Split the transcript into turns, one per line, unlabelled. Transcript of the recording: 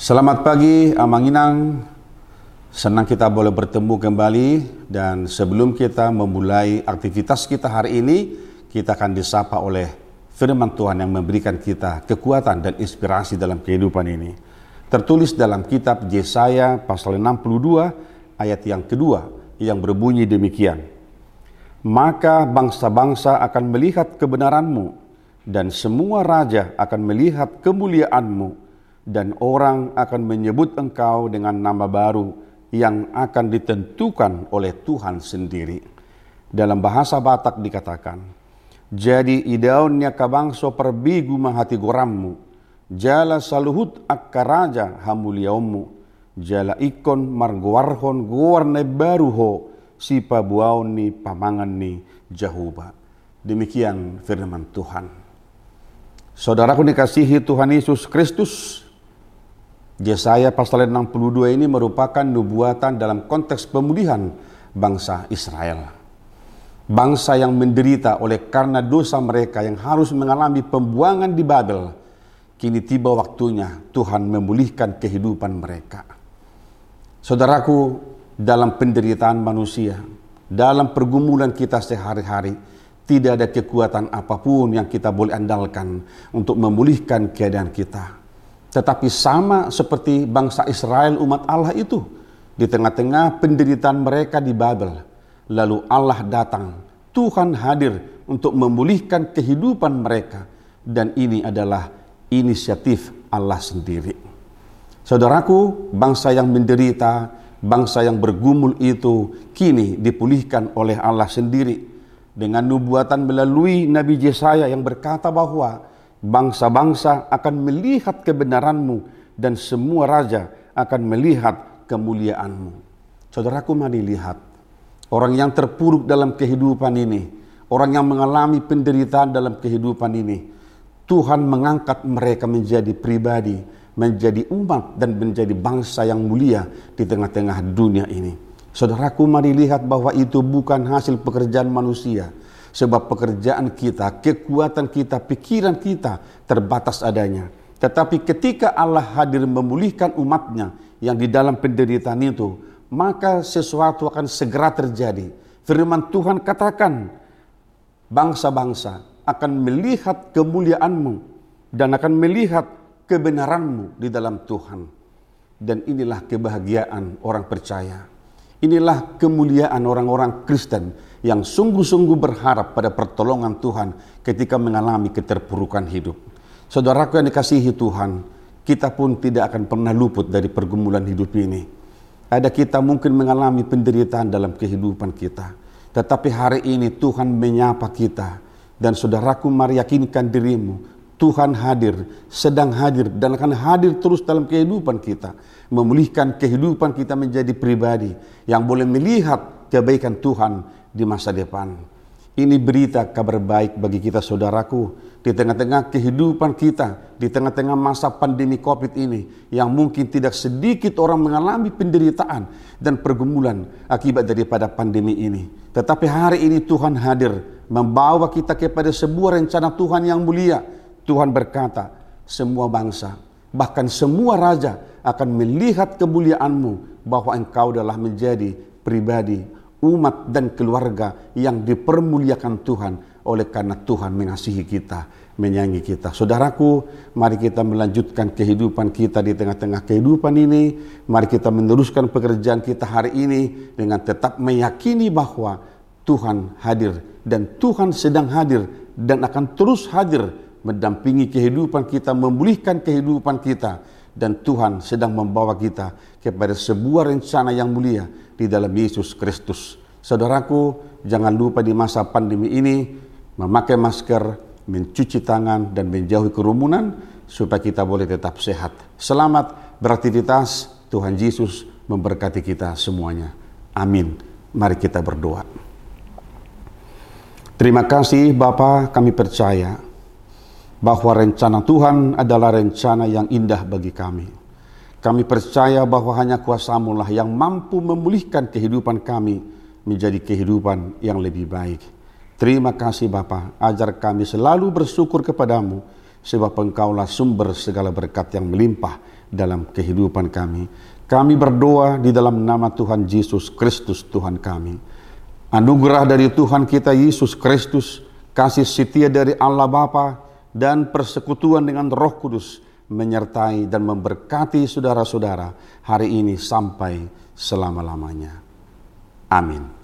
Selamat pagi Amanginang. Senang kita boleh bertemu kembali dan sebelum kita memulai aktivitas kita hari ini, kita akan disapa oleh firman Tuhan yang memberikan kita kekuatan dan inspirasi dalam kehidupan ini. Tertulis dalam kitab Yesaya pasal 62 ayat yang kedua yang berbunyi demikian. Maka bangsa-bangsa akan melihat kebenaranmu dan semua raja akan melihat kemuliaanmu dan orang akan menyebut engkau dengan nama baru yang akan ditentukan oleh Tuhan sendiri. Dalam bahasa Batak dikatakan, jadi idaunnya kabangso perbigu mahati gorammu, jala saluhut akkaraja hamuliaummu, jala ikon marguarhon guarne baruho si pabuaun ni pamangan ni jahuba. Demikian firman Tuhan. Saudaraku dikasihi Tuhan Yesus Kristus, Yesaya pasal 62 ini merupakan nubuatan dalam konteks pemulihan bangsa Israel. Bangsa yang menderita oleh karena dosa mereka yang harus mengalami pembuangan di Babel. Kini tiba waktunya Tuhan memulihkan kehidupan mereka. Saudaraku, dalam penderitaan manusia, dalam pergumulan kita sehari-hari, tidak ada kekuatan apa pun yang kita boleh andalkan untuk memulihkan keadaan kita tetapi sama seperti bangsa Israel umat Allah itu di tengah-tengah penderitaan mereka di Babel. Lalu Allah datang, Tuhan hadir untuk memulihkan kehidupan mereka dan ini adalah inisiatif Allah sendiri. Saudaraku, bangsa yang menderita, bangsa yang bergumul itu kini dipulihkan oleh Allah sendiri dengan nubuatan melalui Nabi Yesaya yang berkata bahwa Bangsa-bangsa akan melihat kebenaranmu dan semua raja akan melihat kemuliaanmu. Saudaraku mari lihat orang yang terpuruk dalam kehidupan ini, orang yang mengalami penderitaan dalam kehidupan ini. Tuhan mengangkat mereka menjadi pribadi, menjadi umat dan menjadi bangsa yang mulia di tengah-tengah dunia ini. Saudaraku mari lihat bahwa itu bukan hasil pekerjaan manusia, Sebab pekerjaan kita, kekuatan kita, pikiran kita terbatas adanya. Tetapi ketika Allah hadir memulihkan umatnya yang di dalam penderitaan itu, maka sesuatu akan segera terjadi. Firman Tuhan katakan, bangsa-bangsa akan melihat kemuliaanmu dan akan melihat kebenaranmu di dalam Tuhan. Dan inilah kebahagiaan orang percaya. Inilah kemuliaan orang-orang Kristen yang sungguh-sungguh berharap pada pertolongan Tuhan ketika mengalami keterpurukan hidup. Saudaraku yang dikasihi Tuhan, kita pun tidak akan pernah luput dari pergumulan hidup ini. Ada kita mungkin mengalami penderitaan dalam kehidupan kita. Tetapi hari ini Tuhan menyapa kita. Dan saudaraku mari yakinkan dirimu. Tuhan hadir, sedang hadir dan akan hadir terus dalam kehidupan kita. Memulihkan kehidupan kita menjadi pribadi yang boleh melihat kebaikan Tuhan di masa depan. Ini berita kabar baik bagi kita saudaraku di tengah-tengah kehidupan kita, di tengah-tengah masa pandemi COVID ini yang mungkin tidak sedikit orang mengalami penderitaan dan pergumulan akibat daripada pandemi ini. Tetapi hari ini Tuhan hadir membawa kita kepada sebuah rencana Tuhan yang mulia. Tuhan berkata, semua bangsa, bahkan semua raja akan melihat kemuliaanmu bahwa engkau adalah menjadi pribadi umat dan keluarga yang dipermuliakan Tuhan oleh karena Tuhan mengasihi kita, menyayangi kita. Saudaraku, mari kita melanjutkan kehidupan kita di tengah-tengah kehidupan ini. Mari kita meneruskan pekerjaan kita hari ini dengan tetap meyakini bahwa Tuhan hadir dan Tuhan sedang hadir dan akan terus hadir mendampingi kehidupan kita, memulihkan kehidupan kita dan Tuhan sedang membawa kita kepada sebuah rencana yang mulia di dalam Yesus Kristus. Saudaraku, jangan lupa di masa pandemi ini memakai masker, mencuci tangan dan menjauhi kerumunan supaya kita boleh tetap sehat. Selamat beraktivitas. Tuhan Yesus memberkati kita semuanya. Amin. Mari kita berdoa. Terima kasih Bapa, kami percaya bahwa rencana Tuhan adalah rencana yang indah bagi kami. Kami percaya bahwa hanya kuasamu lah yang mampu memulihkan kehidupan kami menjadi kehidupan yang lebih baik. Terima kasih Bapa, ajar kami selalu bersyukur kepadamu sebab engkaulah sumber segala berkat yang melimpah dalam kehidupan kami. Kami berdoa di dalam nama Tuhan Yesus Kristus Tuhan kami. Anugerah dari Tuhan kita Yesus Kristus, kasih setia dari Allah Bapa dan persekutuan dengan Roh Kudus menyertai dan memberkati saudara-saudara hari ini sampai selama-lamanya. Amin.